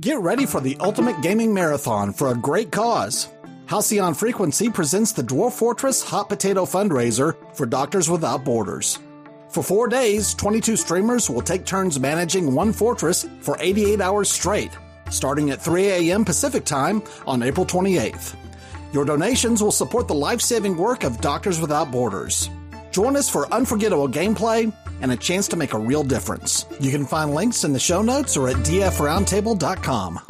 Get ready for the ultimate gaming marathon for a great cause. Halcyon Frequency presents the Dwarf Fortress Hot Potato Fundraiser for Doctors Without Borders. For four days, 22 streamers will take turns managing one fortress for 88 hours straight, starting at 3 a.m. Pacific Time on April 28th. Your donations will support the life saving work of Doctors Without Borders. Join us for unforgettable gameplay and a chance to make a real difference. You can find links in the show notes or at dfroundtable.com.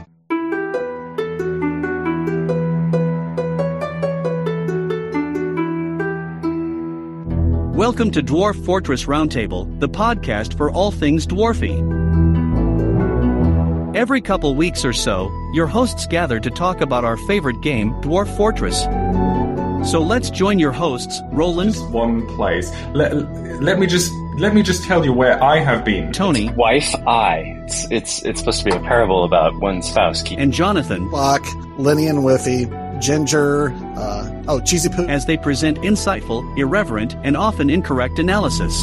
Welcome to Dwarf Fortress Roundtable, the podcast for all things dwarfy. Every couple weeks or so, your hosts gather to talk about our favorite game, Dwarf Fortress. So let's join your hosts, Roland, one place. Let, let me just let me just tell you where I have been. Tony, Wife I. It's it's it's supposed to be a parable about one spouse keeping. and Jonathan Buck, Lenny and Whiffy, Ginger, uh, oh, Cheesy Poo. as they present insightful, irreverent, and often incorrect analysis.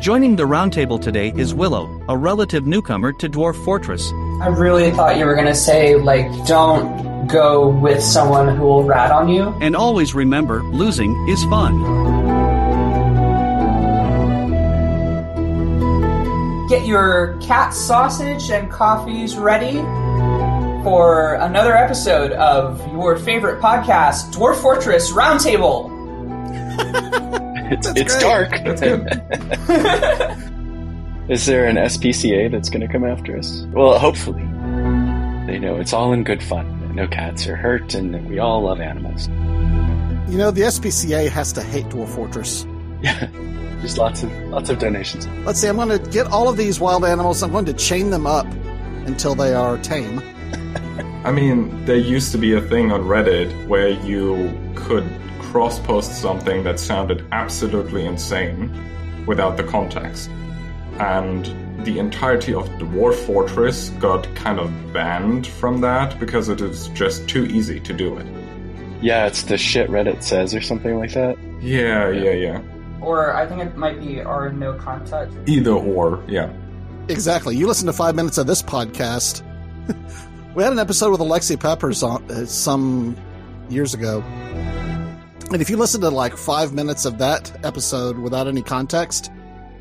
Joining the roundtable today is Willow, a relative newcomer to Dwarf Fortress. I really thought you were gonna say, like, don't go with someone who will rat on you. And always remember, losing is fun. Get your cat sausage and coffees ready for another episode of your favorite podcast, Dwarf Fortress Roundtable. It's, it's great. dark. That's good. Is there an SPCA that's going to come after us? Well, hopefully. They know it's all in good fun. No cats are hurt, and we all love animals. You know, the SPCA has to hate Dwarf Fortress. Yeah, just lots of lots of donations. Let's see, I'm going to get all of these wild animals, I'm going to chain them up until they are tame. I mean, there used to be a thing on Reddit where you could cross post something that sounded absolutely insane without the context. And the entirety of Dwarf Fortress got kind of banned from that because it is just too easy to do it. Yeah, it's the shit Reddit says or something like that. Yeah, yeah, yeah. Or I think it might be our no contact. Either or, yeah. Exactly. You listen to five minutes of this podcast. we had an episode with Alexi Peppers on uh, some years ago. And if you listen to like five minutes of that episode without any context,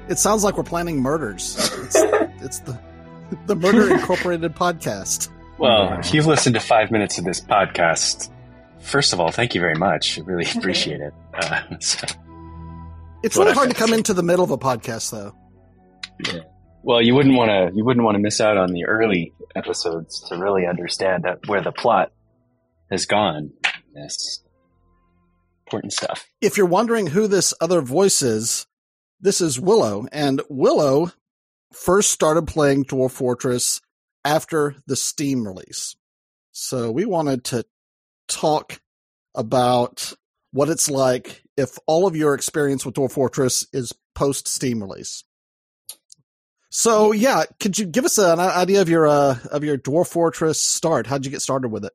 it sounds like we're planning murders. It's, it's the the Murder Incorporated podcast. Well, if you've listened to five minutes of this podcast, first of all, thank you very much. I really appreciate it. Uh, so, It's really hard to come into the middle of a podcast, though. Yeah. well, you wouldn't want to you wouldn't want to miss out on the early episodes to really understand that, where the plot has gone. Yes, important stuff. If you're wondering who this other voice is, this is Willow. And Willow first started playing Dwarf Fortress after the Steam release. So we wanted to talk about what it's like if all of your experience with Dwarf Fortress is post Steam release. So yeah, could you give us an idea of your uh, of your Dwarf Fortress start? How'd you get started with it?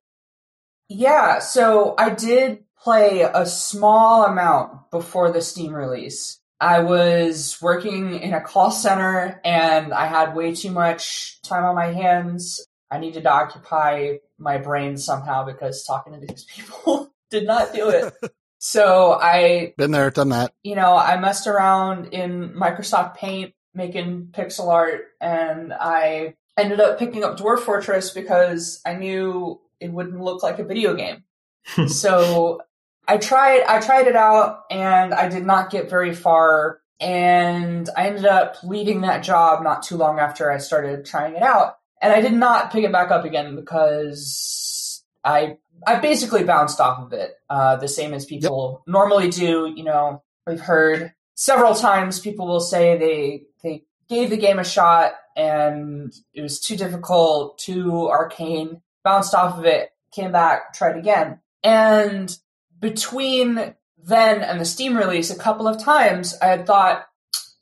Yeah, so I did play a small amount before the Steam release. I was working in a call center and I had way too much time on my hands. I needed to occupy my brain somehow because talking to these people did not do it. so I Been there, done that. you know, I messed around in Microsoft Paint making pixel art and I ended up picking up Dwarf Fortress because I knew it wouldn't look like a video game. so I tried I tried it out and I did not get very far and I ended up leaving that job not too long after I started trying it out. And I did not pick it back up again because I I basically bounced off of it, uh, the same as people normally do. You know, we've heard several times people will say they they gave the game a shot and it was too difficult, too arcane, bounced off of it, came back, tried again, and between then and the Steam release, a couple of times I had thought,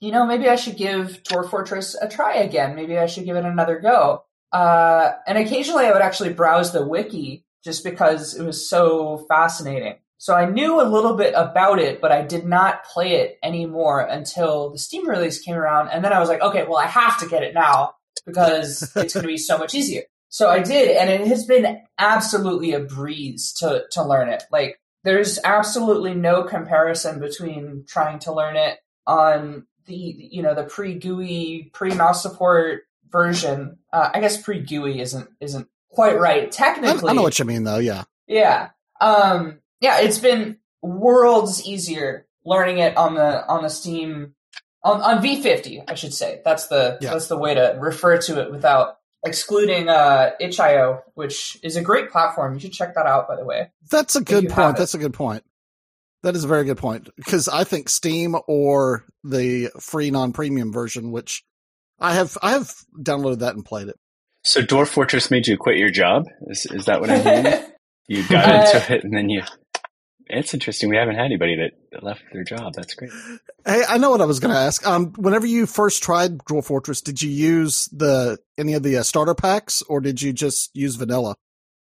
you know, maybe I should give Dwarf Fortress a try again. Maybe I should give it another go. Uh, and occasionally I would actually browse the wiki just because it was so fascinating. So I knew a little bit about it, but I did not play it anymore until the Steam release came around. And then I was like, okay, well, I have to get it now. because it's going to be so much easier. So I did, and it has been absolutely a breeze to to learn it. Like there's absolutely no comparison between trying to learn it on the you know the pre GUI pre mouse support version. Uh, I guess pre GUI isn't isn't quite right technically. I, I know what you mean though. Yeah. Yeah. Um, yeah. It's been worlds easier learning it on the on the Steam on, on V50. I should say that's the Yeah. that's the way to refer to it without excluding uh, itch.io, which is a great platform. You should check that out, by the way. That's a good point. That's a good point. That is a very good point because I think Steam or the free non-premium version, which I have, I have downloaded that and played it. So Dwarf Fortress made you quit your job? Is is that what I'm hearing? You got Uh, into it and then you. It's interesting. We haven't had anybody that, that left their job. That's great. Hey, I know what I was going to ask. Um, whenever you first tried Dwarf Fortress, did you use the any of the uh, starter packs or did you just use vanilla?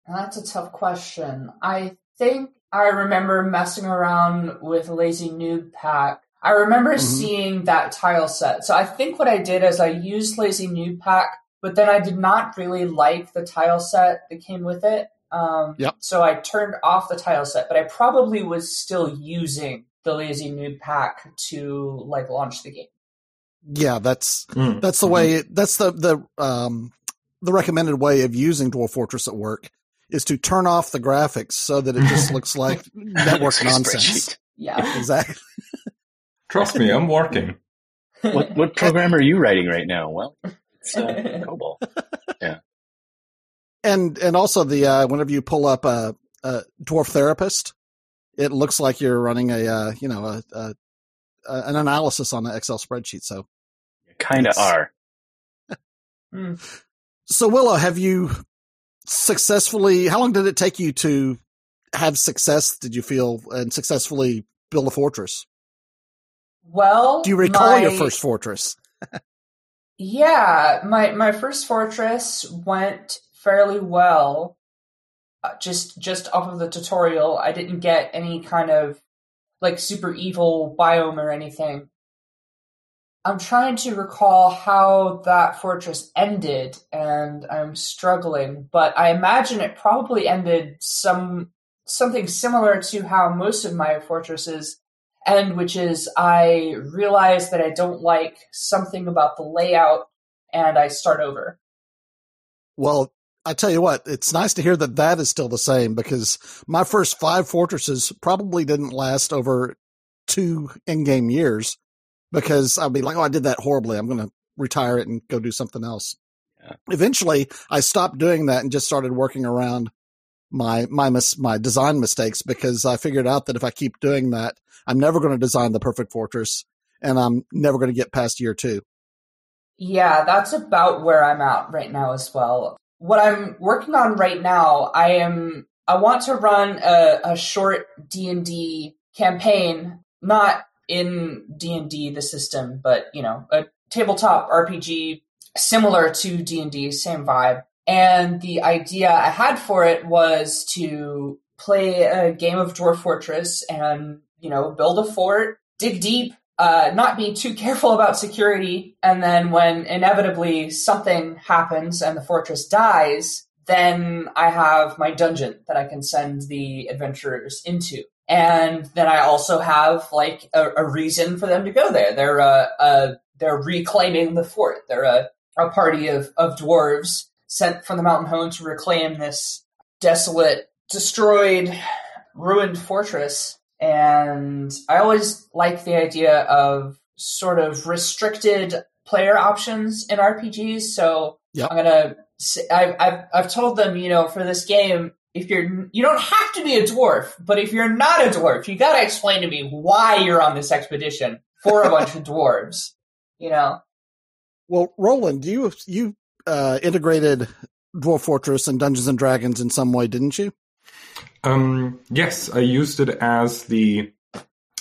That's a tough question. I think I remember messing around with Lazy Newb Pack. I remember Mhm. seeing that tile set. So I think what I did is I used Lazy Newb Pack, but then I did not really like the tile set that came with it. Um, Yep. So I turned off the tile set, but I probably was still using the Lazy Newb Pack to like launch the game. Yeah, that's Mm. that's the Mhm. way. That's the the um the recommended way of using Dwarf Fortress at work is to turn off the graphics so that it just looks like network Looks like a nonsense. Yeah. Exactly. Trust me, I'm working. What what program are you writing right now? Well, it's uh, COBOL. yeah. And and also the uh, whenever you pull up a, a dwarf therapist, it looks like you're running a uh, you know a, a, a an analysis on an Excel spreadsheet. So Kind of are. Hmm. so Willow, have you successfully? How long did it take you to have success? Did you feel and successfully build a fortress? Well, Do you recall your first fortress? Yeah, my my first fortress went fairly well. Uh, just just off of the tutorial, I didn't get any kind of like super evil biome or anything. I'm trying to recall how that fortress ended, and I'm struggling. But I imagine it probably ended some something similar to how most of my fortresses end, which is I realize that I don't like something about the layout, and I start over. Well, I tell you what, it's nice to hear that that is still the same because my first five fortresses probably didn't last over two in-game years because I'd be like, oh, I did that horribly. I'm going to retire it and go do something else. Yeah. Eventually, I stopped doing that and just started working around my my mis- my design mistakes because I figured out that if I keep doing that, I'm never going to design the perfect fortress and I'm never going to get past year two. Yeah, that's about where I'm at right now as well. What I'm working on right now, I am I want to run a, a short D and D campaign, not in D and D the system, but you know, a tabletop RPG similar to D and D, same vibe. And the idea I had for it was to play a game of Dwarf Fortress and you know build a fort, dig deep, uh, not be too careful about security, and then when inevitably something happens and the fortress dies, then I have my dungeon that I can send the adventurers into. And then I also have like a, a reason for them to go there. They're uh, uh, they're reclaiming the fort. They're a, a party of, of dwarves sent from the mountain home to reclaim this desolate, destroyed, ruined fortress and I always like the idea of sort of restricted player options in RPGs. So Yep. I'm gonna. I've, I've I've told them, you know, for this game, if you're you don't have to be a dwarf, but if you're not a dwarf, you gotta explain to me why you're on this expedition for a bunch of dwarves. You know, Well, Roland, do you you uh, integrated Dwarf Fortress and Dungeons and Dragons in some way, didn't you? Um, yes, I used it as the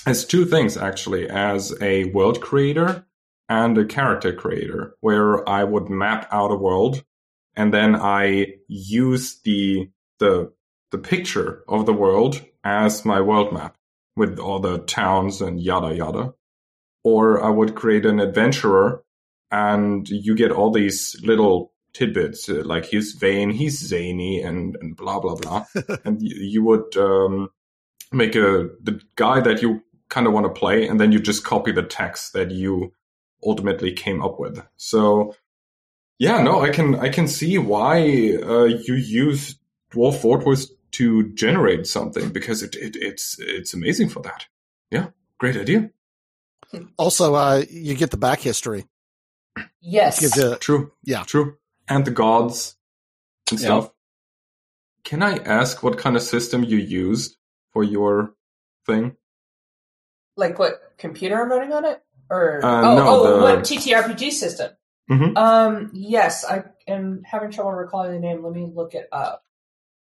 as two things actually, as a world creator and a character creator, where I would map out a world and then I use the the the picture of the world as my world map with all the towns and yada yada. Or I would create an adventurer and you get all these little tidbits uh, like he's vain, he's zany, and and blah blah blah, and you, you would um, make a the guy that you kind of want to play, and then you just copy the text that you ultimately came up with. So yeah, no, I can I can see why uh, you use Dwarf Fortress to generate something because it, it it's it's amazing for that. Yeah, great idea. Also, uh, you get the back history. Yes. Gives you, True. Yeah. True. And the gods and Yeah. stuff. Can I ask what kind of system you used for your thing? like what computer I'm running on it? Or Uh, oh, no, oh the- what TTRPG system? Mhm. Um, yes, I am having trouble recalling the name. Let me look it up.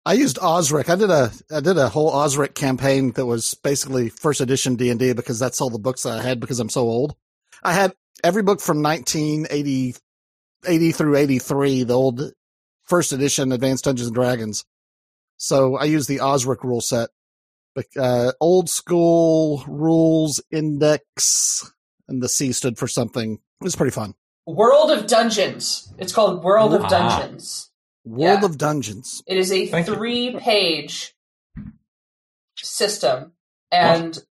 I used Osric. I did a I did a whole Osric campaign that was basically first edition D and D because that's all the books I had because I'm so old. I had every book from 1980 80 through 83, the old first edition Advanced Dungeons and Dragons. So I use the Osric rule set. Like, Uh, old school rules index and the C stood for something. It was pretty fun. World of Dungeons. It's called World of Ah. Dungeons. World Yeah. of Dungeons. It is a Thank you. three-page system, and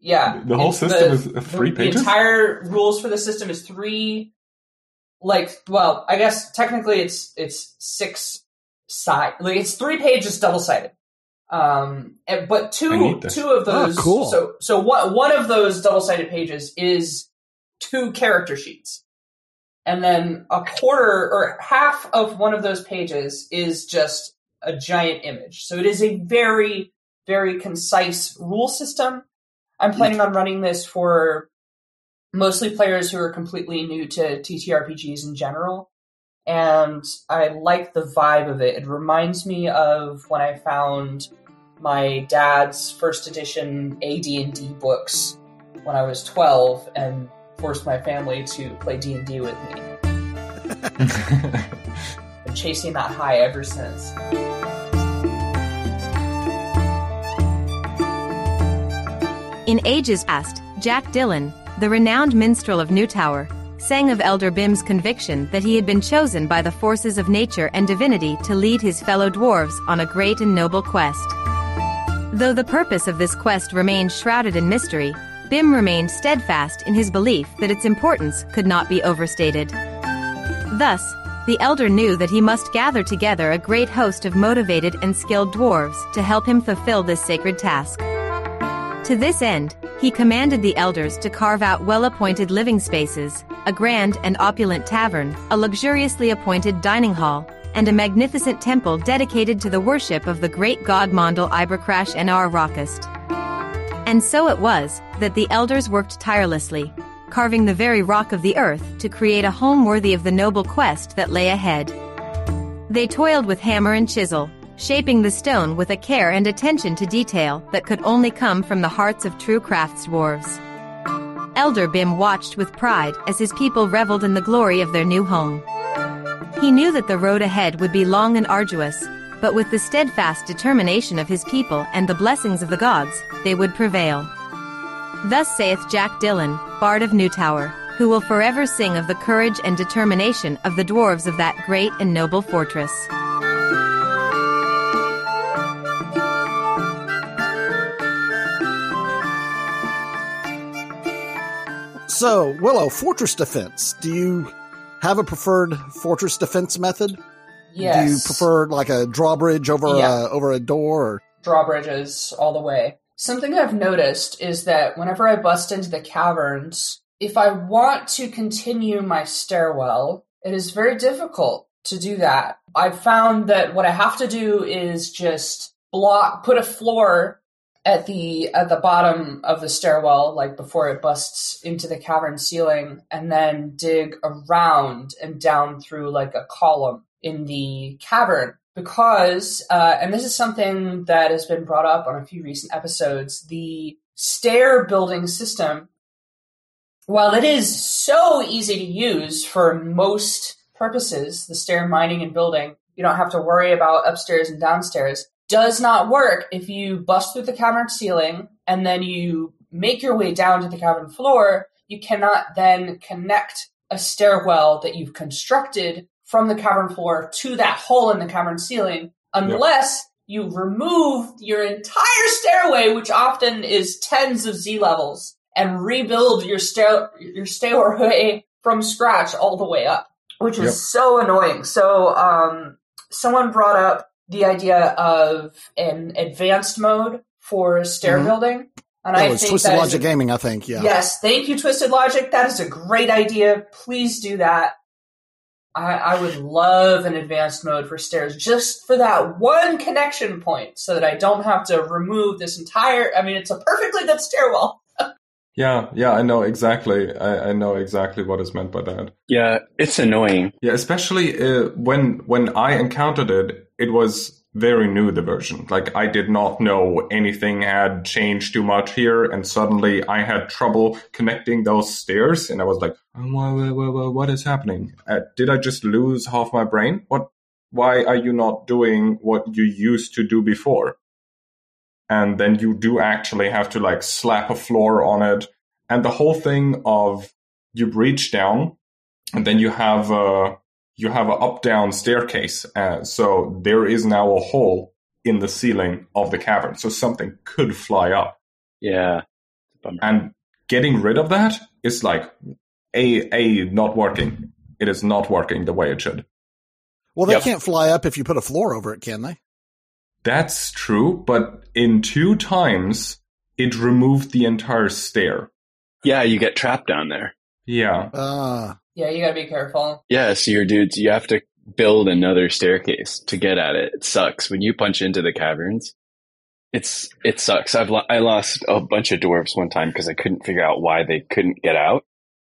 yeah, The whole it's system is, uh, three the, pages? The entire rules for the system is three. Like, well, I guess technically it's it's six side. Like it's three pages double sided. Um, and, but two two of Oh, those. cool. So so one one of those double sided pages is two character sheets, and then a quarter or half of one of those pages is just a giant image. So it is a very very concise rule system. I'm planning on running this for mostly players who are completely new to TTRPGs in general. And I like the vibe of it. It reminds me of when I found my dad's first edition AD&D books when I was 12 and forced my family to play D&D with me. Been chasing that high ever since. In ages past, Jack Dillon, the renowned minstrel of Newtower, sang of Elder Bim's conviction that he had been chosen by the forces of nature and divinity to lead his fellow dwarves on a great and noble quest. Though the purpose of this quest remained shrouded in mystery, Bim remained steadfast in his belief that its importance could not be overstated. Thus, the elder knew that he must gather together a great host of motivated and skilled dwarves to help him fulfill this sacred task. To this end, he commanded the elders to carve out well-appointed living spaces, a grand and opulent tavern, a luxuriously appointed dining hall, and a magnificent temple dedicated to the worship of the great god Mondel Ibercrash and Ar Rockist. And so it was that the elders worked tirelessly, carving the very rock of the earth to create a home worthy of the noble quest that lay ahead. They toiled with hammer and chisel, shaping the stone with a care and attention to detail that could only come from the hearts of true crafts dwarves. Elder Bim watched with pride as his people reveled in the glory of their new home. He knew that the road ahead would be long and arduous, but with the steadfast determination of his people and the blessings of the gods, they would prevail. Thus saith Jack Dillon, Bard of Newtower, who will forever sing of the courage and determination of the dwarves of that great and noble fortress. So, Willow, fortress defense. Do you have a preferred fortress defense method? Yes. Do you prefer like a drawbridge over Yeah. a over a door? Or, drawbridges all the way. Something I've noticed is that whenever I bust into the caverns, if I want to continue my stairwell, it is very difficult to do that. I've found that what I have to do is just block, put a floor at the at the bottom of the stairwell, like before it busts into the cavern ceiling, and then dig around and down through like a column in the cavern. Because, uh, and this is something that has been brought up on a few recent episodes, the stair building system, while it is so easy to use for most purposes, the stair mining and building, you don't have to worry about upstairs and downstairs, does not work if you bust through the cavern ceiling and then you make your way down to the cavern floor. You cannot then connect a stairwell that you've constructed from the cavern floor to that hole in the cavern ceiling unless you remove your entire stairway, which often is tens of Z levels, and rebuild your stair your stairway from scratch all the way up, which is Yep. so annoying. So, um, someone brought up the idea of an advanced mode for stair Mhm. building, and That I was think Twisted that is Logic a- Gaming, I think. Yeah. Yes, thank you, Twisted Logic. That is a great idea. Please do that. I, I would love an advanced mode for stairs just for that one connection point so that I don't have to remove this entire. I mean, it's a perfectly good stairwell. Yeah, yeah, I know exactly. I, I know exactly what is meant by that. Yeah, it's annoying. Yeah, especially uh, when when I encountered it, it was very new the version. Like I did not know anything had changed too much here, and suddenly I had trouble connecting those stairs, and I was like, "Um, wha- wha- wha- wha- "What is happening? Uh, did I just lose half my brain? What? Why are you not doing what you used to do before?" And then you do actually have to like slap a floor on it, and the whole thing of you reach down and then you have a you have an up down staircase uh, so there is now a hole in the ceiling of the cavern so something could fly up Yeah. Bummer. and getting rid of that is like a a not working it is not working the way it should Well, they Yep. can't fly up if you put a floor over it, can they? that's true but in two times it removed the entire stair Yeah, you get trapped down there. yeah Uh, Yeah, you gotta be careful. Yeah, so your dudes, you have to build another staircase to get at it. It sucks when you punch into the caverns. It's it sucks. I've lo- I lost a bunch of dwarves one time because I couldn't figure out why they couldn't get out,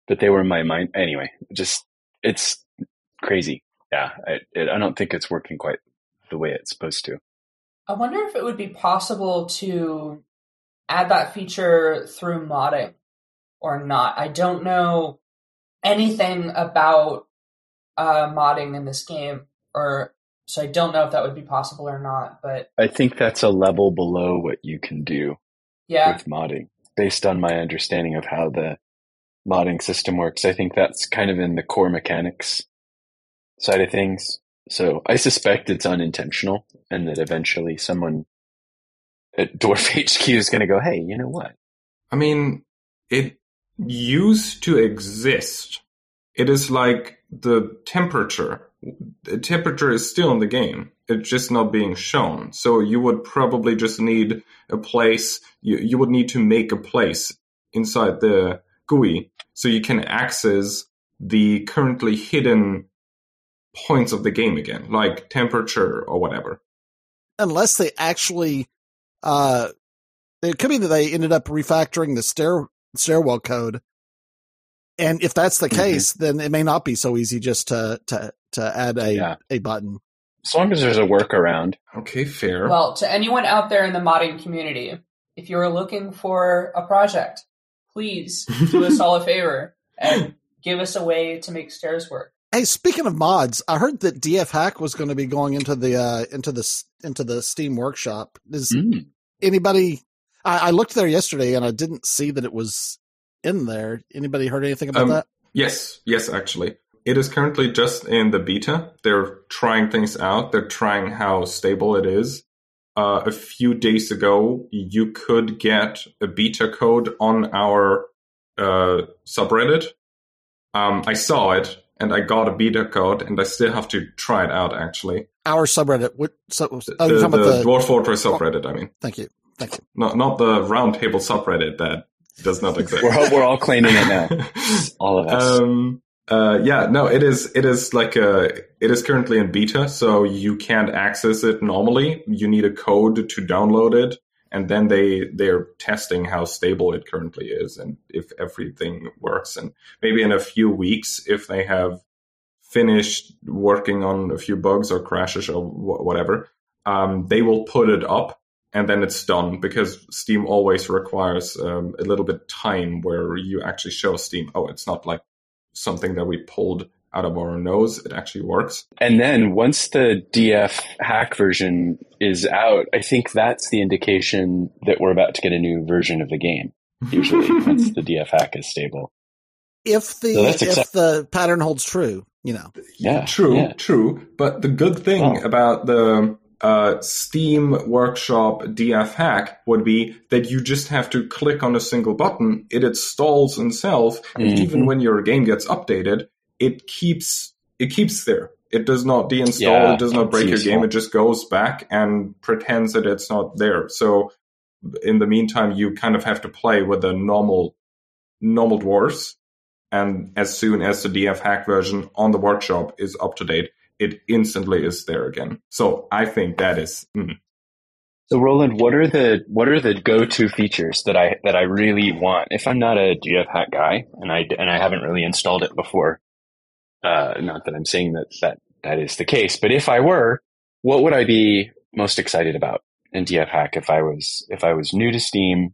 but they were in my mind anyway. Just it's crazy. Yeah, I it, I don't think it's working quite the way it's supposed to. I wonder if it would be possible to add that feature through modding or not. I don't know anything about uh, modding in this game, or so I don't know if that would be possible or not. But I think that's a level below what you can do yeah, with modding, based on my understanding of how the modding system works. I think that's kind of in the core mechanics side of things. So I suspect it's unintentional and that eventually someone at Dwarf HQ is going to go, Hey, you know what? I mean, it used to exist. It is like the temperature. The temperature is still in the game. It's just not being shown. So you would probably just need a place. You, you would need to make a place inside the GUI so you can access the currently hidden points of the game again, like temperature or whatever. unless they actually, uh, it could be that they ended up refactoring the stair stairwell code. And if that's the Mhm. case, then it may not be so easy just to to to add a Yeah. a button. As long as there's a workaround. Okay, fair. well, to anyone out there in the modding community, if you're looking for a project, please do us all a favor and give us a way to make stairs work. Hey, speaking of mods, I heard that DF Hack was going to be going into the uh, into the into the Steam Workshop. Is Mm. anybody? I, I looked there yesterday and I didn't see that it was in there. Anybody heard anything about Um, that? Yes, yes, actually. It is currently just in the beta. They're trying things out. They're trying how stable it is. Uh, a few days ago, you could get a beta code on our uh, subreddit. Um, I saw it and I got a beta code, and I still have to try it out. Actually, Our subreddit. What? So, oh, the, the the. Dwarf Fortress subreddit. I mean, Thank you. Thank you. not not the Roundtable subreddit that does not exist. We're all, we're all claiming it now. All of us. Um, uh, yeah, no, it is. It is like a. It is currently in beta, so you can't access it normally. You need a code to download it, and then they they're testing how stable it currently is and if everything works. And maybe in a few weeks, if they have finished working on a few bugs or crashes or wh- whatever, um, they will put it up and then it's done because Steam always requires um, a little bit time where you actually show Steam, oh, it's not like something that we pulled out of our nose. It actually works. And then once the DF hack version is out, I think that's the indication that we're about to get a new version of the game. Usually, once the DF hack is stable. if the So that's if accept- the pattern holds true, you know. Yeah. True, yeah. true. But the good thing Oh. about the uh, Steam Workshop DF hack would be that you just have to click on a single button. It installs itself, and Mhm. even when your game gets updated, it keeps it keeps there. It does not deinstall. Yeah, it does not break your game. It just goes back and pretends that it's not there. So in the meantime, you kind of have to play with the normal normal dwarfs. And as soon as the DF hack version on the workshop is up to date, it instantly is there again. So I think that is mm, So Roland, what are the what are the go to features that I that I really want if I'm not a DF hack guy and I and I haven't really installed it before? Uh, not that I'm saying that that that is the case, but if I were, what would I be most excited about in DF hack if I was if I was new to Steam,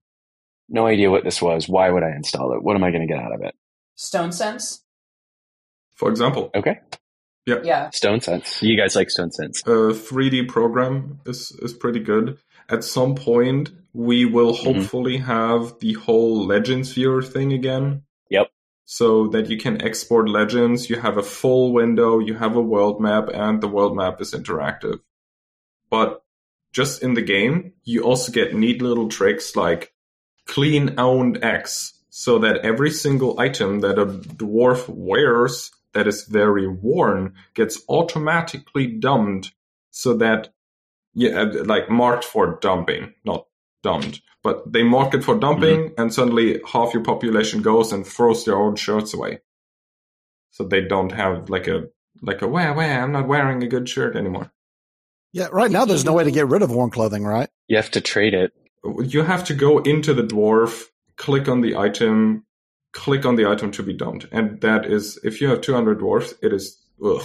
no idea what this was, why would I install it? What am I going to get out of it? Stone Sense. for example, Okay, Yeah. Stone Sense. You guys like Stone Sense? a 3D program is is pretty good. At some point, we will Mhm. hopefully have the whole Legends viewer thing again. Yep. So that you can export Legends, you have a full window, you have a world map, and the world map is interactive. But just in the game, you also get neat little tricks like clean owned X, so that every single item that a dwarf wears that is very worn gets automatically dumped so that yeah like marked for dumping not dumped but they mark it for dumping mm-hmm. and suddenly half your population goes and throws their own shirts away so they don't have like a like a where where i'm not wearing a good shirt anymore Yeah, right now there's no way to get rid of worn clothing, right? You have to trade it. you have to go into the dwarf click on the item click on the item to be dumped and that is if you have 200 dwarfs it is ugh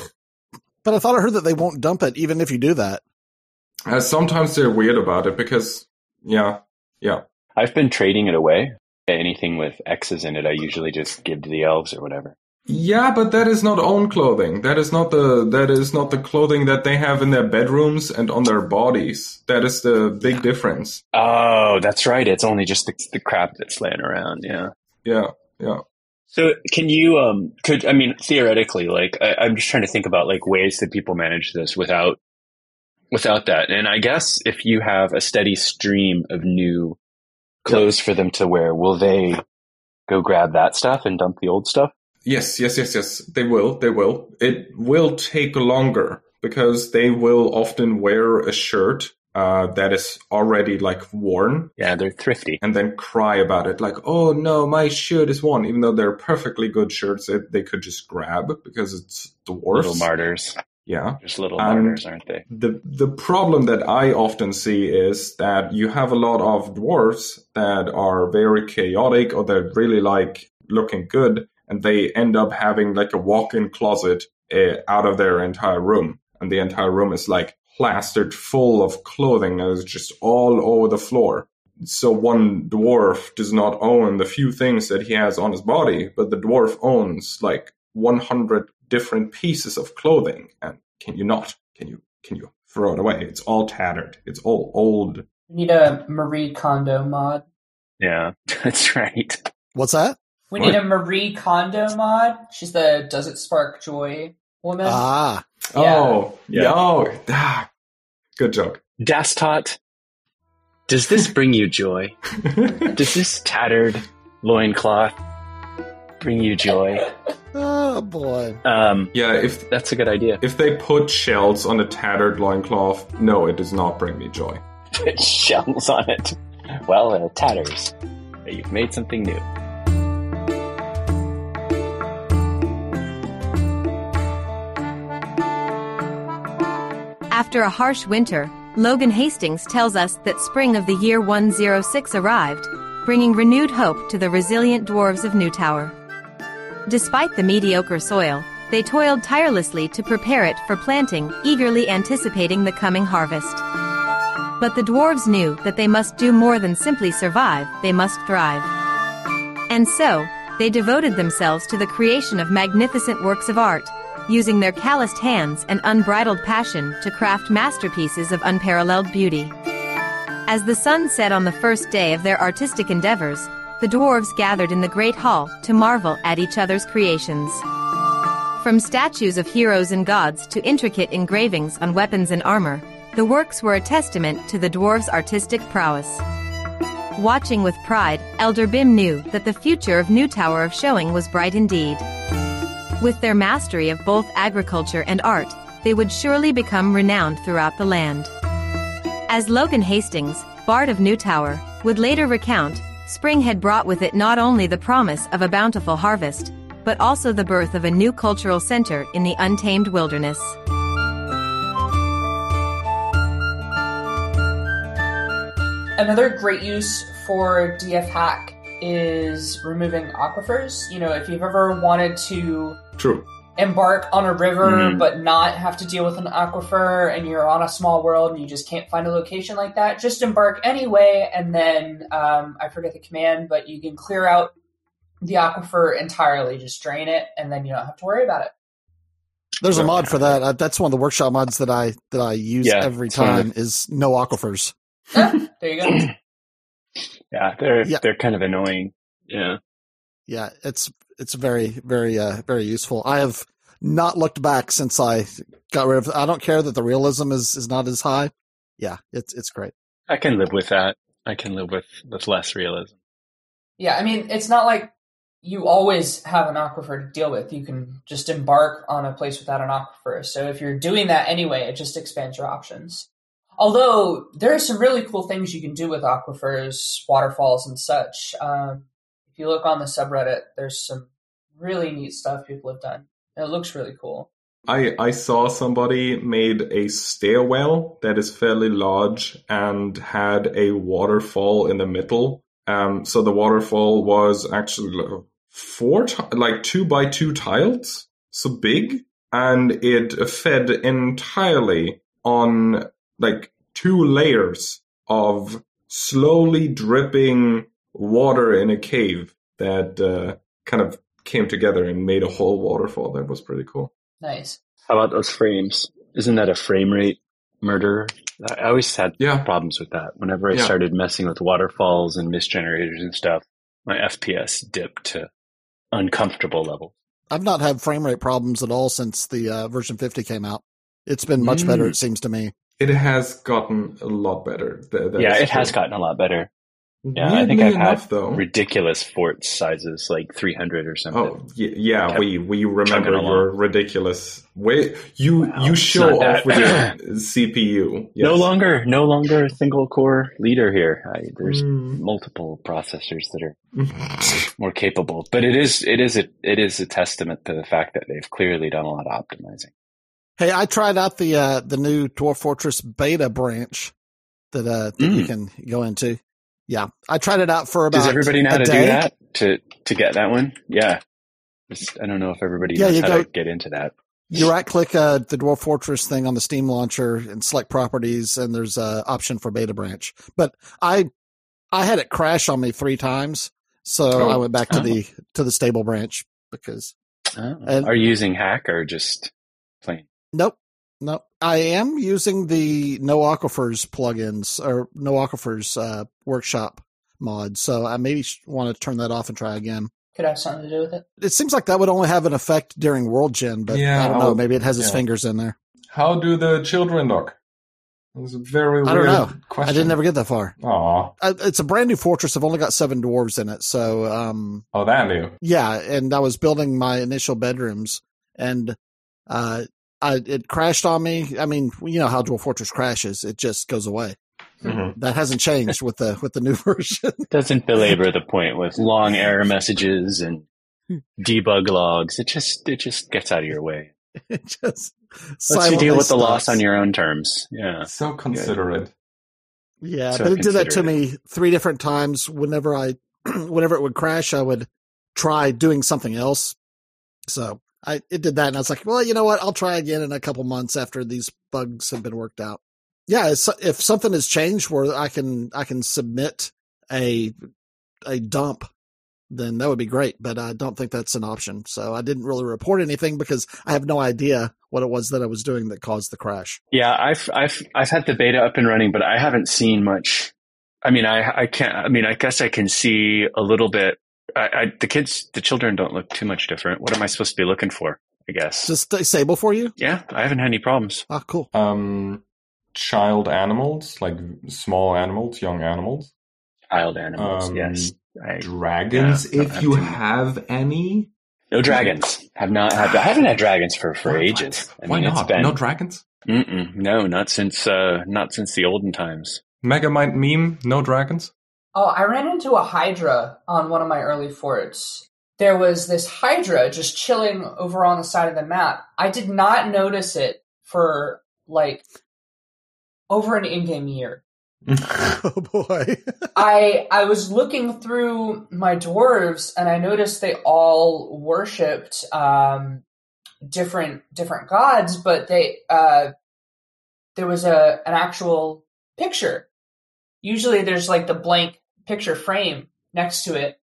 But I thought I heard that they won't dump it even if you do that. Uh, sometimes they're weird about it because, yeah, yeah. I've been trading it away. Anything with X's in it, I usually just give to the elves or whatever. Yeah, but that is not own clothing. That is not the that is not the clothing that they have in their bedrooms and on their bodies. That is the big difference. Oh, that's right. It's only just the, the crap that's laying around. Yeah. Yeah, yeah. So can you, um, could, I mean, theoretically, like, I, I'm just trying to think about like ways that people manage this without, without that. And I guess if you have a steady stream of new clothes for them to wear, will they go grab that stuff and dump the old stuff? Yes, yes, yes, yes. They will. They will. It will take longer because they will often wear a shirt uh, that is already like worn Yeah, they're thrifty. and then cry about it like, oh no, my shirt is worn, even though they're perfectly good shirts that they could just grab because it's dwarfs. Little martyrs. yeah. Just little And- martyrs, aren't they? The the problem that I often see is that you have a lot of dwarfs that are very chaotic or they're really like looking good, and they end up having like a walk-in closet uh, out of their entire room, and the entire room is like plastered full of clothing that is just all over the floor. So one dwarf does not own the few things that he has on his body, but the dwarf owns like 100 different pieces of clothing. And can you not? Can you can you throw it away? It's all tattered. It's all old. We need a Marie Kondo mod. Yeah, that's right. What's that? We What? need a Marie Kondo mod. She's the Does It Spark Joy woman. Ah, Yeah. Oh, Yeah. oh, ah, good joke. Dastot, does this bring you joy? Does this tattered loincloth bring you joy? oh boy. Um, yeah, if that's a good idea. if they put shells on a tattered loincloth, no, it does not bring me joy. Shells on it. Well, it tatters. You've made something new. After a harsh winter, Logan Hastings tells us that spring of the year 106 arrived, bringing renewed hope to the resilient dwarves of Newtower. Despite the mediocre soil, they toiled tirelessly to prepare it for planting, eagerly anticipating the coming harvest. But the dwarves knew that they must do more than simply survive, they must thrive. And so, they devoted themselves to the creation of magnificent works of art, using their calloused hands and unbridled passion to craft masterpieces of unparalleled beauty. As the sun set on the first day of their artistic endeavors, the dwarves gathered in the Great Hall to marvel at each other's creations. From statues of heroes and gods to intricate engravings on weapons and armor, the works were a testament to the dwarves' artistic prowess. Watching with pride, Elder Bim knew that the future of New Tower of Showing was bright indeed. With their mastery of both agriculture and art, they would surely become renowned throughout the land. As Logan Hastings, Bard of New Tower, would later recount, spring had brought with it not only the promise of a bountiful harvest, but also the birth of a new cultural center in the untamed wilderness. Another great use for DF Hack is removing aquifers. You know, if you've ever wanted to True. embark on a river Mhm. but not have to deal with an aquifer and you're on a small world and you just can't find a location like that, just embark anyway and then um, I forget the command, but you can clear out the aquifer entirely, just drain it and then you don't have to worry about it. There's a mod for that. Uh, that's one of the workshop mods that I that I use Yeah, every it's one time. Is no aquifers. Ah, there you go. Yeah, they're Yeah. they're kind of annoying. Yeah. Yeah, it's it's very very uh very useful. I have not looked back since I got rid of. I don't care that the realism is is not as high. Yeah, it's it's great. I can live with that. I can live with with less realism. Yeah, I mean, it's not like you always have an aquifer to deal with. You can just embark on a place without an aquifer. So if you're doing that anyway, it just expands your options. Although there are some really cool things you can do with aquifers, waterfalls, and such. Um, if you look on the subreddit, there's some really neat stuff people have done. It looks really cool. I, I saw somebody made a stairwell that is fairly large and had a waterfall in the middle. Um, so the waterfall was actually four, ti- like two by two tiles, so big, and it fed entirely on like two layers of slowly dripping water in a cave that uh, kind of came together and made a whole waterfall. That was pretty cool. Nice. How about those frames? Isn't that a frame rate murder? I I always had Yeah. problems with that. Whenever I Yeah. started messing with waterfalls and mist generators and stuff, my FPS dipped to uncomfortable level. I've not had frame rate problems at all since the uh, version 50 came out. It's been much better, Mm. it seems to me. It has gotten a lot better. Th- that yeah, it has gotten a lot better. Yeah, I think I've enough, had though. ridiculous fort sizes, like 300 or something. Oh yeah, we we remember your ridiculous way. You Wow, you show off with your CPU. No longer, no longer a single core leader here. I, there's Mm. multiple processors that are more capable, but it is, it is a, it is a testament to the fact that they've clearly done a lot of optimizing. Hey, I tried out the uh, the new Dwarf Fortress beta branch that uh, that you Mm. can go into. Yeah, I tried it out for about. Does everybody know how to day. do that to to get that one? Yeah, It's- I don't know if everybody Yeah, knows you how go- to get into that. You right click uh, the Dwarf Fortress thing on the Steam launcher and select properties, and there's a option for beta branch. But I I had it crash on me three times, so Oh. I went back to Oh. the to the stable branch because Oh. Are you using hack or just plain? Nope, nope. I am using the No Aquifers plugins or No Aquifers uh, workshop mod, so I maybe want to turn that off and try again. Could have something to do with it. It seems like that would only have an effect during World Gen, but Yeah, I don't know. Maybe it has its fingers in there. How do the children look? It's a very I weird don't know. question. I didn't ever get that far. Aw. It's a brand new fortress. I've only got seven dwarves in it. So, um, Oh, that new. yeah. And I was building my initial bedrooms and, uh, I, it crashed on me. I mean, you know how Dwarf Fortress crashes. It just goes away. Mhm. That hasn't changed with the, with the new version. Doesn't belabor the point with long error messages and debug logs. It just it just gets out of your way. it just Lets you deal silently with the loss on your own terms. Yeah. So considerate. Yeah, So but it did that to me three different times. Whenever I, whenever it would crash, I would try doing something else. So I, it did that, and I was like, well, you know what? I'll try again in a couple months after these bugs have been worked out. Yeah, if something has changed where I can, I can submit a, a dump, then that would be great. But I don't think that's an option. So I didn't really report anything because I have no idea what it was that I was doing that caused the crash. Yeah, I've I've I've had the beta up and running, but I haven't seen much I mean, I I can't. I mean, I guess I can see a little bit. I, I the kids, the children don't look too much different. What am I supposed to be looking for? I guess. Just stable for you? Yeah, I haven't had any problems. Ah, cool. Um, child animals, like small animals, young animals. Child animals, Um, yes. I, Dragons, Yeah, if have you too many. have any. no dragons. Have not. Have, I haven't had dragons for for What? ages. I Why mean, not? It's been, No dragons? Mm-mm, no, not since uh, not since the olden times. Megamind meme, no dragons? Oh, I ran into a Hydra on one of my early forts. There was this Hydra just chilling over on the side of the map. I did not notice it for like over an in-game year. Oh boy. I I was looking through my dwarves and I noticed they all worshipped um, different different gods, but they uh, there was a an actual picture. Usually, there's like the blank picture frame next to it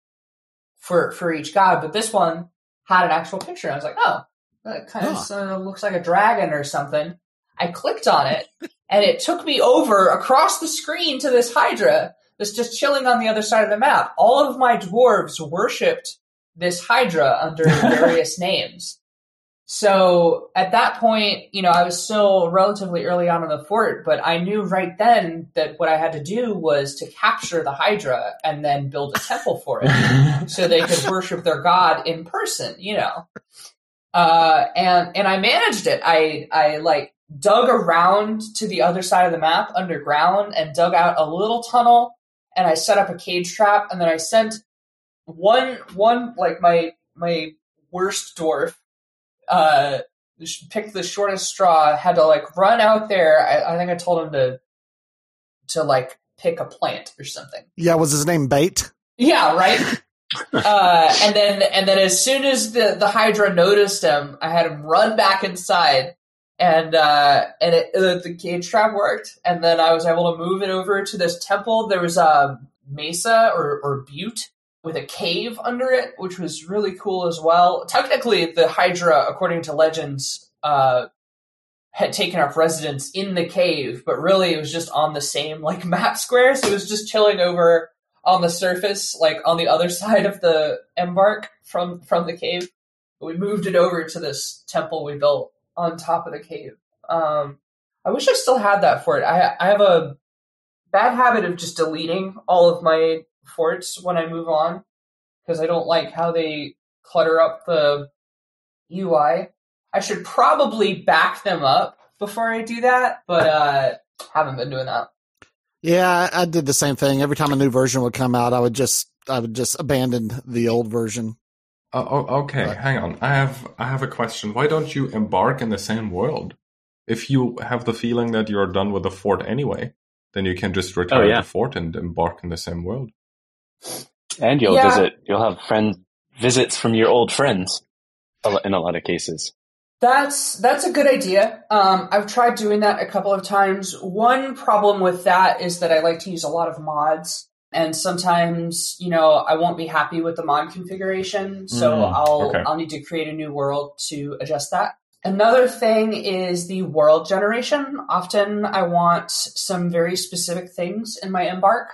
for for each god, but this one had an actual picture. I was like, oh, that kind of uh, looks like a dragon or something. I clicked on it, and it took me over across the screen to this Hydra that's just chilling on the other side of the map. All of my dwarves worshipped this Hydra under various names. So at that point, you know, I was still relatively early on in the fort, but I knew right then that what I had to do was to capture the Hydra and then build a temple for it so they could worship their god in person, you know. Uh, and and I managed it. I I like dug around to the other side of the map underground and dug out a little tunnel and I set up a cage trap and then I sent one one like my my worst dwarf uh picked the shortest straw had to like run out there I, I think I told him to to like pick a plant or something Yeah, was his name Bait? yeah, right. uh, and then and then as soon as the the Hydra noticed him, I had him run back inside, and uh, and it, uh, the cage trap worked. And then I was able to move it over to this temple. There was a mesa or or butte with a cave under it, which was really cool as well. Technically, the Hydra, according to legends, uh, had taken up residence in the cave, but really it was just on the same like map square. So it was just chilling over on the surface, like on the other side of the embark from from the cave. We moved it over to this temple we built on top of the cave. Um, I wish I still had that for it. I I have a bad habit of just deleting all of my forts when I move on because I don't like how they clutter up the UI. I should probably back them up before I do that, but uh, haven't been doing that. Yeah, I I did the same thing. Every time a new version would come out, I would just I would just abandon the old version. Oh, oh, okay, Right. hang on. I have I have a question. Why don't you embark in the same world? If you have the feeling that you're done with the fort anyway, then you can just retire Oh, yeah. the fort and embark in the same world. And you'll Yeah. visit. You'll have friend visits from your old friends. In a lot of cases. That's that's a good idea. Um, I've tried doing that a couple of times. One problem with that is that I like to use a lot of mods, and sometimes you know I won't be happy with the mod configuration, so Mm, I'll okay. I'll need to create a new world to adjust that. Another thing is the world generation. Often I want some very specific things in my embark.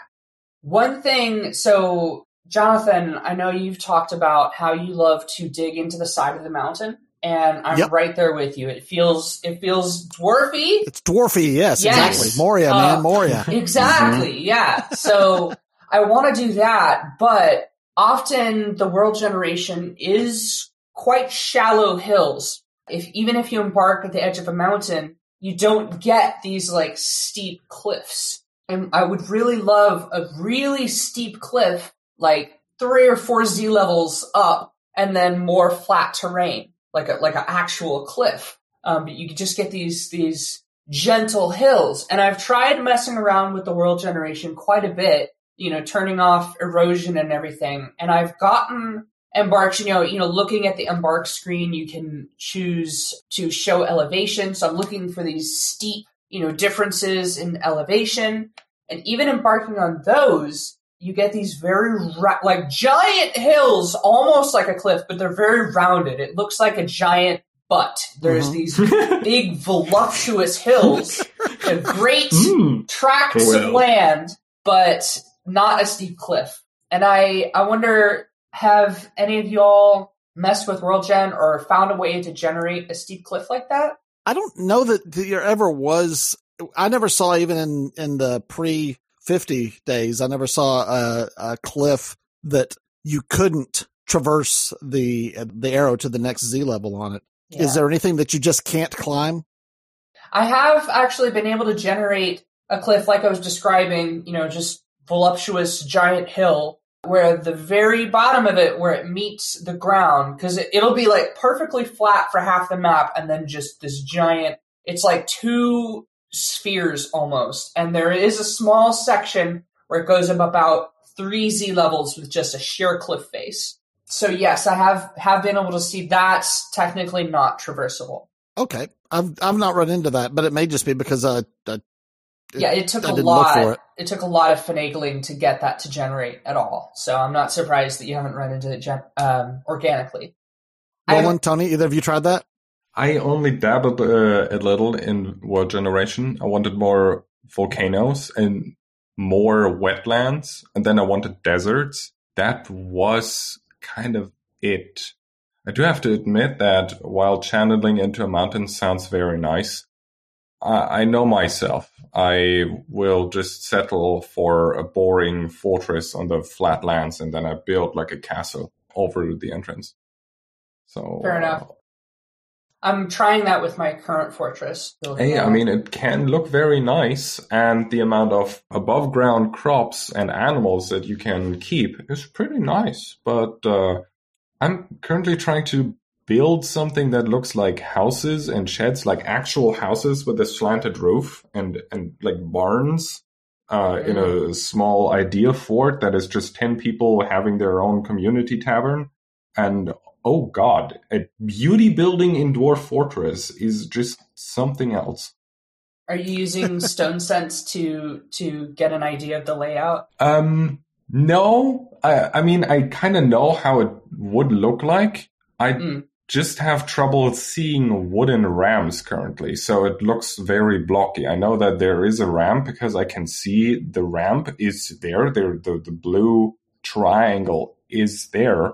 One thing, so Jonathan, I know you've talked about how you love to dig into the side of the mountain, and I'm Yep. right there with you. It feels it feels dwarfy. It's dwarfy, yes, Yes. exactly. Moria, Uh, man, Moria. Exactly, yeah. So I want to do that, but often the world generation is quite shallow hills. If even if you embark at the edge of a mountain, you don't get these like steep cliffs. And I would really love a really steep cliff, like three or four Z levels up, and then more flat terrain, like a like an actual cliff. Um, but you could just get these these gentle hills. And I've tried messing around with the world generation quite a bit, you know, turning off erosion and everything. And I've gotten embarks, you know, you know, looking at the embark screen, you can choose to show elevation. So I'm looking for these steep, you know, differences in elevation. And even embarking on those, you get these very ra- like giant hills, almost like a cliff, but they're very rounded. It looks like a giant butt. There's Mhm. these big voluptuous hills and great Mm. tracts of land but not a steep cliff. And I, I wonder, have any of y'all messed with World Gen or found a way to generate a steep cliff like that? I don't know that there ever was. I never saw even in in the pre fifty days. I never saw a, a cliff that you couldn't traverse the the arrow to the next Z level on it. Is Yeah. there anything that you just can't climb? I have actually been able to generate a cliff like I was describing, you know, just voluptuous giant hill where the very bottom of it where it meets the ground because it, it'll be like perfectly flat for half the map and then just this giant it's like two spheres almost. And there is a small section where it goes up about three z levels with just a sheer cliff face. So yes i have have been able to see that's technically not traversable. Okay, I've I've not run into that, but it may just be because I, I yeah, it took I a lot. for It. it. took a lot of finagling to get that to generate at all. So I'm not surprised that you haven't run into it gen- um, organically. I haven't- Roland, Tony, either of you tried that? I only dabbled uh, a little in world generation. I wanted more volcanoes and more wetlands, and then I wanted deserts. That was kind of it. I do have to admit that while channeling into a mountain sounds very nice, I, know myself. I will just settle for a boring fortress on the flatlands, and then I build like a castle over the entrance. So Fair enough. I'm trying that with my current fortress. Hey, I mean, it can look very nice, and the amount of above ground crops and animals that you can keep is pretty nice. But uh, I'm currently trying to build something that looks like houses and sheds, like actual houses with a slanted roof and, and like barns. Uh, in a small idea fort that is just 10 people having their own community tavern. And oh god, a beauty building in Dwarf Fortress is just something else. Are you using Stonesense to to get an idea of the layout? Um, no, I, I mean, I kind of know how it would look like. I Mm. Just have trouble seeing wooden ramps currently, so it looks very blocky. I know that there is a ramp because I can see the ramp is there. There, the, the blue triangle is there,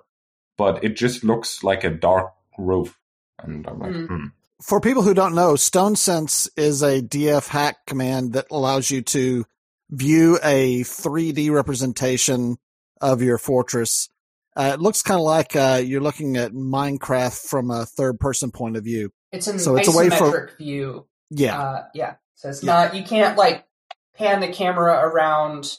but it just looks like a dark roof. And I'm like, Mm. hmm. For people who don't know, Stonesense is a DF hack command that allows you to view a 3D representation of your fortress. Uh, it looks kind of like uh, you're looking at Minecraft from a third person point of view. It's an So it's a way isometric for- view. Yeah. Uh, yeah. So it's Yeah. not you can't like pan the camera around.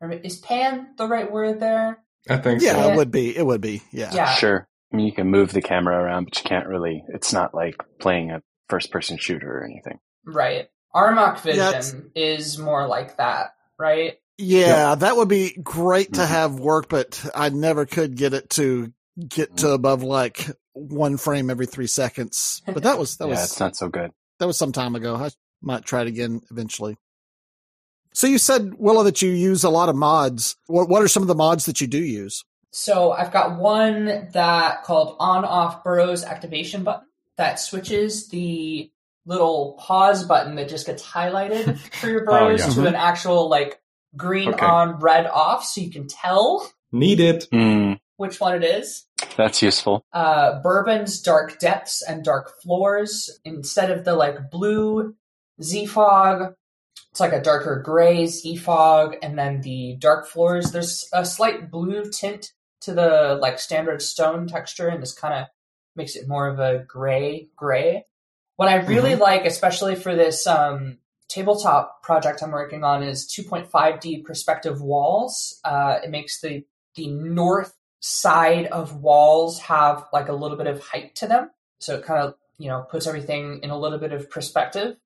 Is pan the right word there? I think yeah, so. it would be. It would be. Yeah. Yeah. Sure. I mean, you can move the camera around, but you can't really. It's not like playing a first-person shooter or anything. Right. Armok Yeah, Vision is more like that, right? Yeah, that would be great to Mhm. have work, but I never could get it to get to above like one frame every three seconds. But that was that yeah, was it's not so good. that was some time ago. I might try it again eventually. So you said Willow that you use a lot of mods. What what are some of the mods that you do use? So I've got one that called on off burrows activation button that switches the little pause button that just gets highlighted for your burrows yeah. to an actual like green Okay. on, red off, so you can tell Need it. Mm, which one it is. that's useful. uh, Burbon's Dark Depths and Dark Floors. Instead of the like blue Z fog, it's like a darker gray Z fog, and then the dark floors. There's a slight blue tint to the like standard stone texture, and this kind of makes it more of a gray gray. What I really like, especially for this um, tabletop project I'm working on, is 2.5D perspective walls. Uh, it makes the the north side of walls have like a little bit of height to them. So it kind of, you know, puts everything in a little bit of perspective.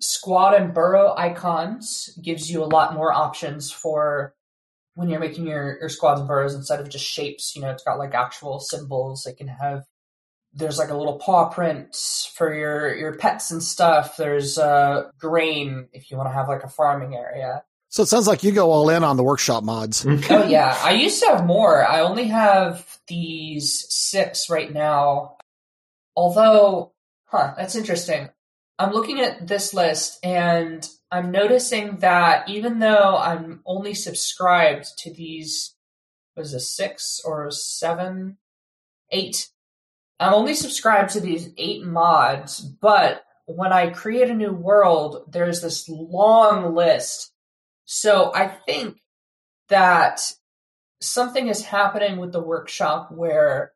Squad and burrow icons gives you a lot more options for when you're making your, your squads and burrows instead of just shapes. You know, it's got like actual symbols. It can have there's like a little paw print for your your pets and stuff. There's uh grain if you want to have like a farming area. So it sounds like you go all in on the workshop mods. Oh yeah, I used to have more. I only have these six right now. Although, huh, that's interesting. I'm looking at this list and I'm noticing that even though I'm only subscribed to these, was it six or seven, eight? I'm only subscribed to these eight mods, but when I create a new world, there's this long list. So I think that something is happening with the workshop where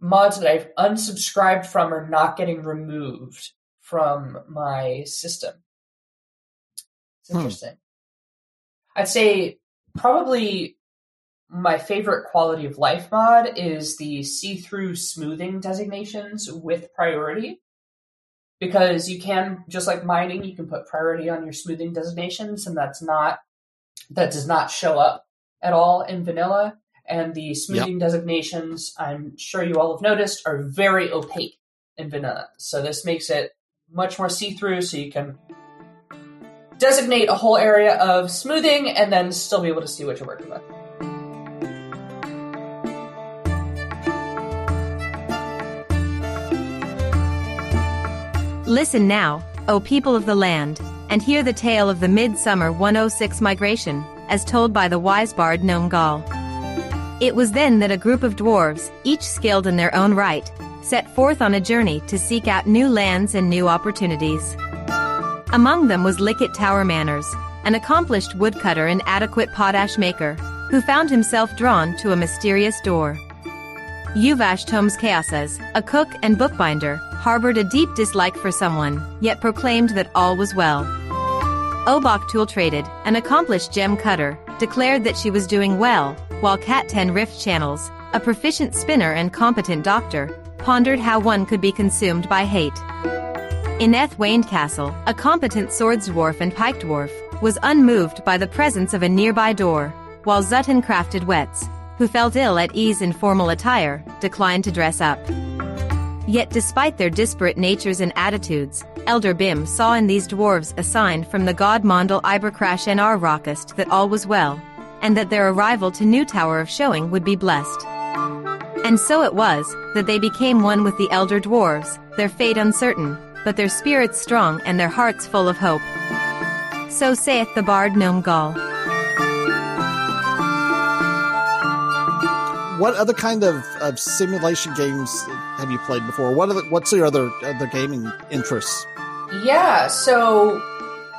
mods that I've unsubscribed from are not getting removed from my system. It's Hmm. interesting. I'd say probably my favorite quality of life mod is the see through smoothing designations with priority. Because you can, just like mining, you can put priority on your smoothing designations, and that's not, that does not show up at all in vanilla. And the smoothing designations, I'm sure you all have noticed, are very opaque in vanilla. So this makes it much more see through, so you can designate a whole area of smoothing and then still be able to see what you're working with. Listen now, O people of the land, and hear the tale of the Midsummer 106 migration, as told by the wise bard Gnome Gall. It was then that a group of dwarves, each skilled in their own right, set forth on a journey to seek out new lands and new opportunities. Among them was Lickett Tower Manners, an accomplished woodcutter and adequate potash maker, who found himself drawn to a mysterious door. Uvash Tomes Chaoses, a cook and bookbinder, harbored a deep dislike for someone, yet proclaimed that all was well. Obok Tool Traded, an accomplished gem cutter, declared that she was doing well, while Cat 10 Rift Channels, a proficient spinner and competent doctor, pondered how one could be consumed by hate. Ineth Waned Castle, a competent swords dwarf and pike dwarf, was unmoved by the presence of a nearby door, while Zutton Crafted Wets, who felt ill at ease in formal attire, declined to dress up. Yet despite their disparate natures and attitudes, Elder Bim saw in these dwarves a sign from the god Mondal Ibercrash and Rockist that all was well, and that their arrival to New Tower of Showing would be blessed. And so it was, that they became one with the elder dwarves, their fate uncertain, but their spirits strong and their hearts full of hope. So saith the bard Gnome Gall. What other kind of, of simulation games have you played before? What are the, what's your other other gaming interests? Yeah, so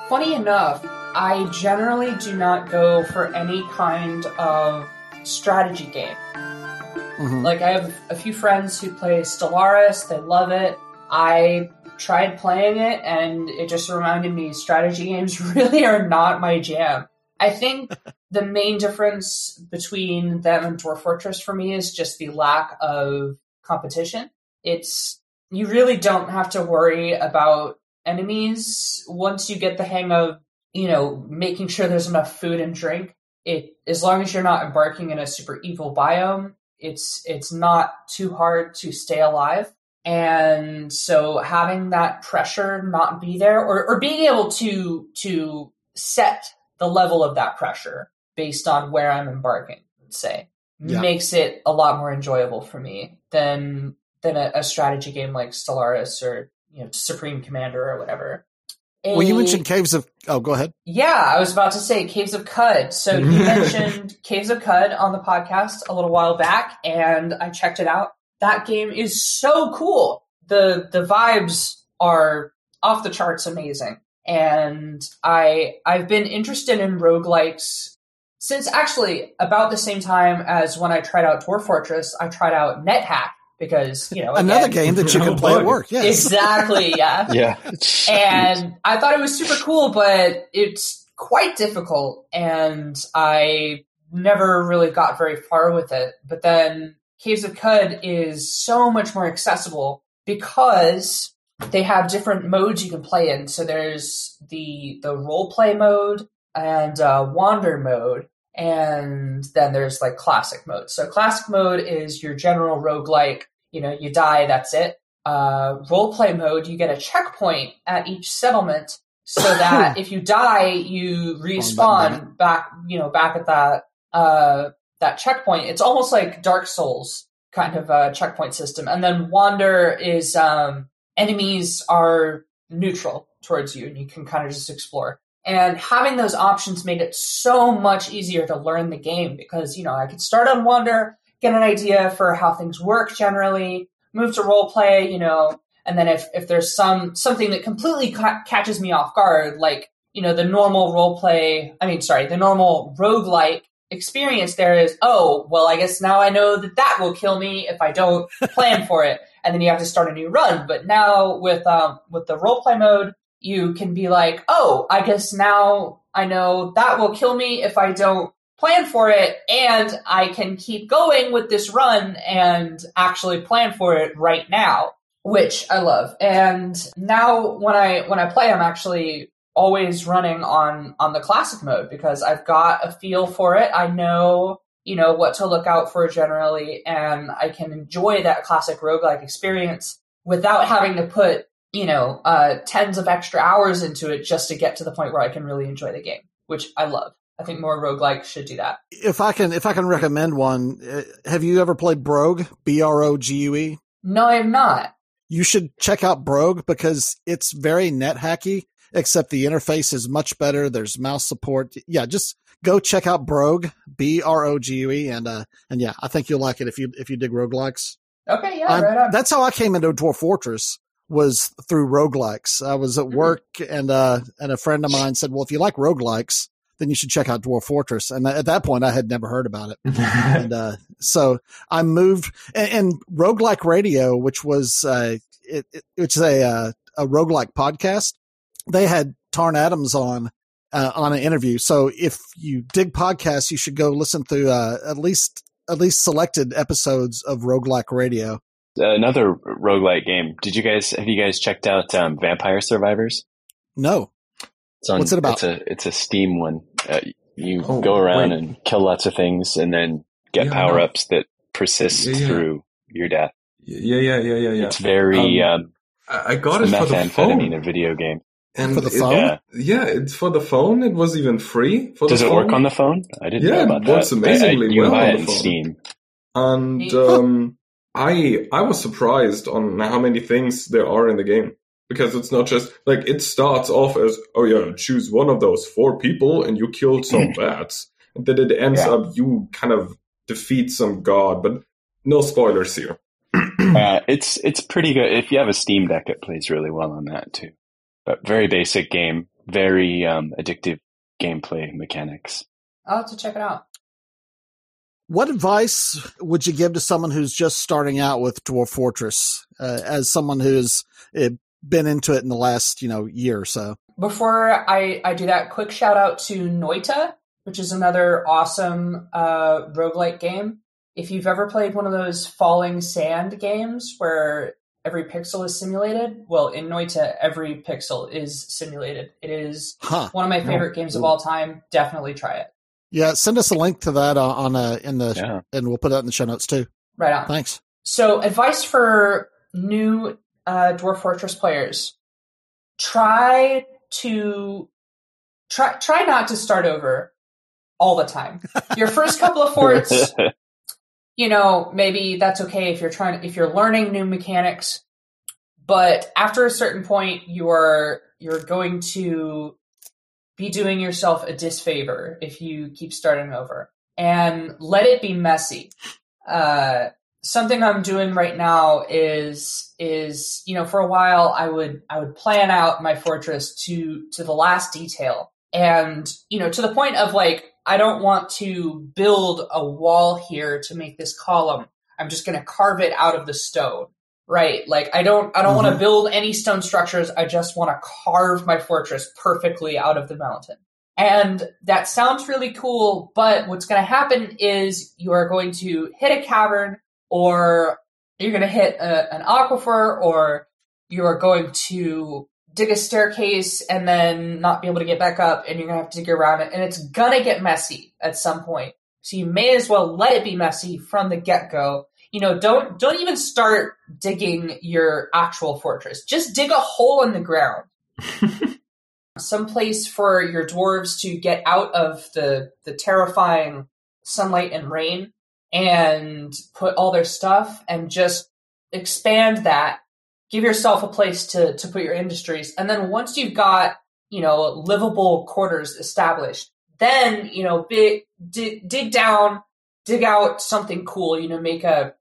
funny enough, I generally do not go for any kind of strategy game. Mhm. Like I have a few friends who play Stellaris, they love it. I tried playing it and it just reminded me strategy games really are not my jam. I think the main difference between them and Dwarf Fortress for me is just the lack of competition. It's you really don't have to worry about enemies once you get the hang of, you know, making sure there's enough food and drink. It as long as you're not embarking in a super evil biome, it's it's not too hard to stay alive. And so having that pressure not be there or, or being able to to set the level of that pressure based on where I'm embarking, let's say, Yeah. makes it a lot more enjoyable for me than than a, a strategy game like Stellaris or you know Supreme Commander or whatever. Well, you mentioned Caves of. Oh, go ahead. yeah, I was about to say Caves of Qud. So you mentioned Caves of Qud on the podcast a little while back, and I checked it out. That game is so cool. the The vibes are off the charts, amazing. And I I've been interested in roguelikes since actually about the same time as when I tried out Dwarf Fortress. I tried out NetHack because you know Another game that you can play at work. Yes. exactly yeah Yeah. and I thought it was super cool, but it's quite difficult, and I never really got very far with it. But then Caves of Qud is so much more accessible because they have different modes you can play in. So there's the the role play mode and uh, wander mode, and then there's like classic mode. So classic mode is your general roguelike, you know, you die, that's it uh, role play mode, you get a checkpoint at each settlement so that if you die, you respawn back, you know, back at that, uh, that checkpoint. It's almost like Dark Souls kind of a checkpoint system. And then Wander is, um, enemies are neutral towards you and you can kind of just explore. And having those options made it so much easier to learn the game because, you know, I could start on Wander, get an idea for how things work generally, move to role play, you know, and then if, if there's some, something that completely ca- catches me off guard, like, you know, the normal role play, I mean, sorry, the normal roguelike experience there is, oh, well, I guess now I know that that will kill me if I don't plan for it. And then you have to start a new run. But now with, um, with the role play mode, you can be like, oh, I guess now I know that will kill me if I don't plan for it and I can keep going with this run and actually plan for it right now, which I love. And now when I when I play I'm actually always running on on the classic mode because I've got a feel for it. I know, you know, what to look out for generally and I can enjoy that classic roguelike experience without having to put you know, uh, tens of extra hours into it just to get to the point where I can really enjoy the game, which I love. I think more roguelikes should do that. If I can, if I can recommend one, uh, have you ever played Brogue? B R O G U E. No, I have not. You should check out Brogue because it's very net hacky, except the interface is much better. There's mouse support. Yeah, just go check out Brogue, B R O G U E, and uh, and yeah, I think you'll like it if you if you dig roguelikes. Okay, yeah, right. That's how I came into Dwarf Fortress was through roguelikes. I was at mm-hmm. work and uh and a friend of mine said, "Well, if you like roguelikes, then you should check out Dwarf Fortress." And at that point, I had never heard about it. and uh so I moved and, and Roguelike Radio, which was uh it, it, it's a uh, a roguelike podcast. They had Tarn Adams on uh, on an interview. So if you dig podcasts, you should go listen to uh, at least at least selected episodes of Roguelike Radio another roguelike game. Did you guys have you guys checked out um, Vampire Survivors? No. On, What's it about? It's a it's a Steam one. Uh, you oh, go around wait. and kill lots of things, and then get yeah, power ups that persist yeah, yeah. through your death. Yeah, yeah, yeah, yeah, yeah. It's very. Um, um, I got it for the phone. a video game. And for the phone? yeah. yeah, it's for the phone. It was even free. For Does it phone. work on the phone? I didn't yeah, know about it works that. amazingly I, I, you well buy on it the in phone. Steam. And um, I I was surprised on how many things there are in the game because it's not just like it starts off as oh yeah choose one of those four people and you killed some bats and then it ends yeah. up you kind of defeat some god but no spoilers here. uh, it's it's pretty good if you have a Steam Deck. It plays really well on that too. But very basic game, very um, addictive gameplay mechanics. I'll have to check it out. What advice would you give to someone who's just starting out with Dwarf Fortress, uh, as someone who's uh, been into it in the last you know year or so? Before I, I do that, quick shout out to Noita, which is another awesome uh, roguelike game. If you've ever played one of those falling sand games where every pixel is simulated, well, in Noita, every pixel is simulated. It is huh. one of my favorite oh, games of all time. Definitely try it. Yeah, send us a link to that uh, on uh, in the yeah. and we'll put that in the show notes too. Right on. Thanks. So, advice for new uh, Dwarf Fortress players: try to try try not to start over all the time. Your first couple of forts, you know, maybe that's okay if you're trying if you're learning new mechanics. But after a certain point, you're you're going to be doing yourself a disfavor if you keep starting over and let it be messy. Uh, something I'm doing right now is is you know for a while I would I would plan out my fortress to to the last detail and you know to the point of like I don't want to build a wall here to make this column. I'm just going to carve it out of the stone right? Like I don't I don't mm-hmm. want to build any stone structures. I just want to carve my fortress perfectly out of the mountain. And that sounds really cool, but what's going to happen is you are going to hit a cavern or you're going to hit a, an aquifer or you are going to dig a staircase and then not be able to get back up and you're going to have to dig around it and it's going to get messy at some point. So you may as well let it be messy from the get-go you know, don't don't even start digging your actual fortress. Just dig a hole in the ground. Some place for your dwarves to get out of the the terrifying sunlight and rain and put all their stuff and just expand that give yourself a place to to put your industries, and then once you've got you know livable quarters established, then you know big, dig, dig down, dig out something cool. You know, make a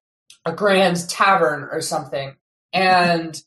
a grand tavern or something, and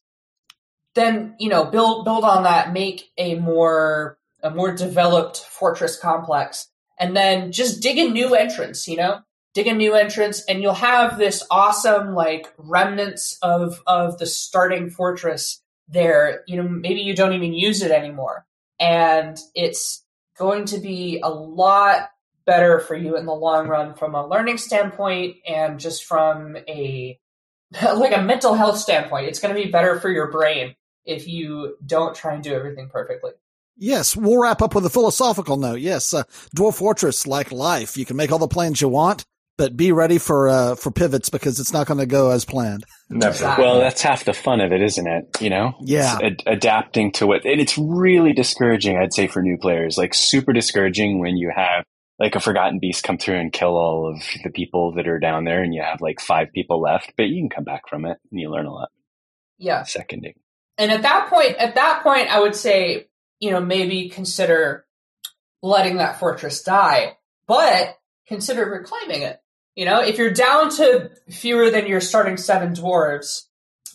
then you know build build on that, make a more a more developed fortress complex, and then just dig a new entrance. You know, dig a new entrance, and you'll have this awesome like remnants of of the starting fortress there. You know, maybe you don't even use it anymore, and it's going to be a lot better for you in the long run from a learning standpoint and just from a like a mental health standpoint. It's going to be better for your brain if you don't try and do everything perfectly. Yes, we'll wrap up with a philosophical note. Yes, uh, Dwarf Fortress, like life, you can make all the plans you want, but be ready for uh, for pivots because it's not going to go as planned. Never. Exactly. Well, that's half the fun of it, isn't it? You know, Yeah. Ad- adapting to what, and it's really discouraging. I'd say for new players, like super discouraging when you have like a forgotten beast come through and kill all of the people that are down there, and you have like five people left, but you can come back from it and you learn a lot. Yeah. Seconding. And at that point, at that point, I would say, you know, maybe consider letting that fortress die, but consider reclaiming it. You know, if you're down to fewer than your starting seven dwarves,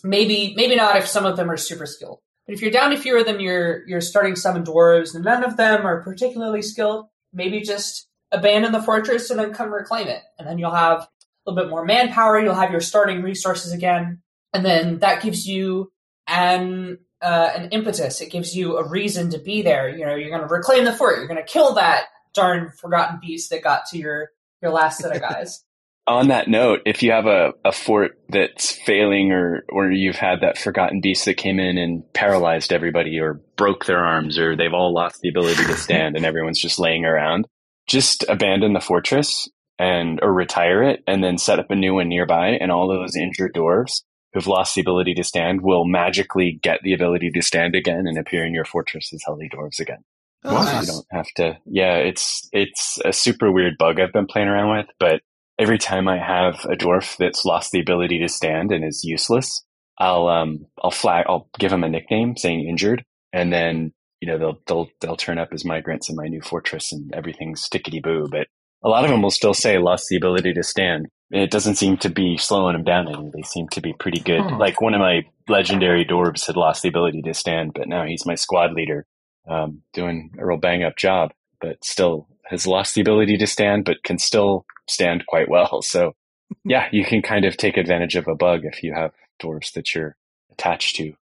maybe, maybe not if some of them are super skilled. But if you're down to fewer than your, your starting seven dwarves and none of them are particularly skilled, maybe just abandon the fortress and then come reclaim it. And then you'll have a little bit more manpower. You'll have your starting resources again. And then that gives you an uh, an impetus. It gives you a reason to be there. You know, you're going to reclaim the fort. You're going to kill that darn forgotten beast that got to your your last set of guys. On that note, if you have a, a fort that's failing or, or you've had that forgotten beast that came in and paralyzed everybody or broke their arms or they've all lost the ability to stand and everyone's just laying around, just abandon the fortress and or retire it and then set up a new one nearby and all those injured dwarves who've lost the ability to stand will magically get the ability to stand again and appear in your fortress as healthy dwarves again. Oh, nice. you don't have to. Yeah, it's it's a super weird bug I've been playing around with, but every time I have a dwarf that's lost the ability to stand and is useless, I'll um I'll flag I'll give them a nickname saying injured, and then you know they'll they'll they'll turn up as migrants in my new fortress and everything's tickety boo. But a lot of them will still say lost the ability to stand. It doesn't seem to be slowing them down any. They seem to be pretty good. Hmm. Like one of my legendary dwarves had lost the ability to stand, but now he's my squad leader um, doing a real bang up job, but still has lost the ability to stand, but can still stand quite well. So, yeah, you can kind of take advantage of a bug if you have dwarves that you're attached to.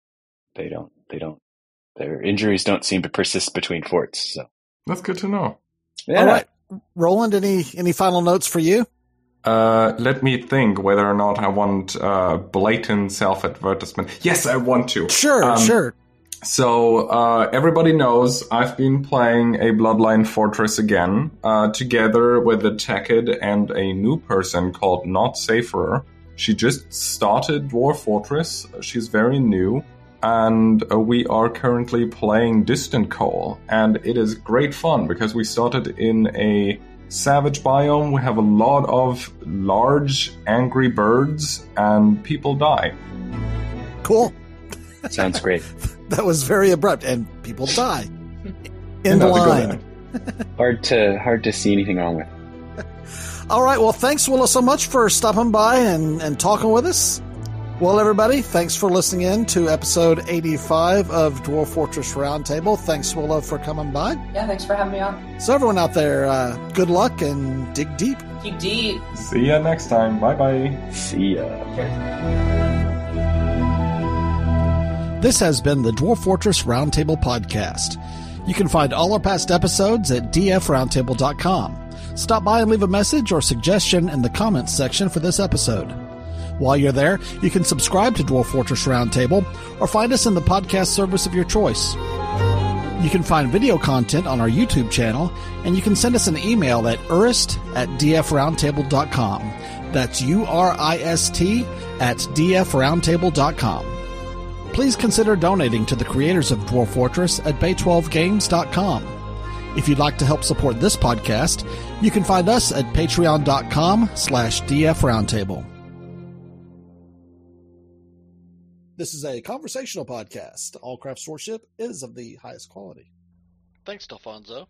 They don't, they don't, their injuries don't seem to persist between forts. So, That's good to know. yeah. All right, Roland. Any any final notes for you? Uh, let me think whether or not I want uh, blatant self advertisement. Yes, I want to. Sure, Um, sure. So uh, everybody knows I've been playing a Bloodline Fortress again, uh, together with the Tekid and a new person called Not Safer. She just started Dwarf Fortress. She's very new, and uh, we are currently playing Distant Coal, and it is great fun because we started in a savage biome. We have a lot of large, angry birds, and people die. Cool. Sounds great. That was very abrupt, and people die in And that's a good line. hard to, hard to see anything wrong with. All right. Well, thanks, Willow, so much for stopping by and, and talking with us. Well, everybody, thanks for listening in to episode 85 of Dwarf Fortress Roundtable. Thanks, Willow, for coming by. Yeah, thanks for having me on. So, everyone out there, uh, good luck and dig deep. Keep deep. See ya next time. Bye bye. See ya. This has been the Dwarf Fortress Roundtable podcast. You can find all our past episodes at dfroundtable.com. Stop by and leave a message or suggestion in the comments section for this episode. While you're there, you can subscribe to Dwarf Fortress Roundtable or find us in the podcast service of your choice. You can find video content on our YouTube channel, and you can send us an email at urist at dfroundtable.com. That's U R I S T at dfroundtable.com. Please consider donating to the creators of Dwarf Fortress at bay12games.com. If you'd like to help support this podcast, you can find us at patreon.com slash dfroundtable. This is a conversational podcast. All craftsdwarfship is of the highest quality. Thanks, Delfonso.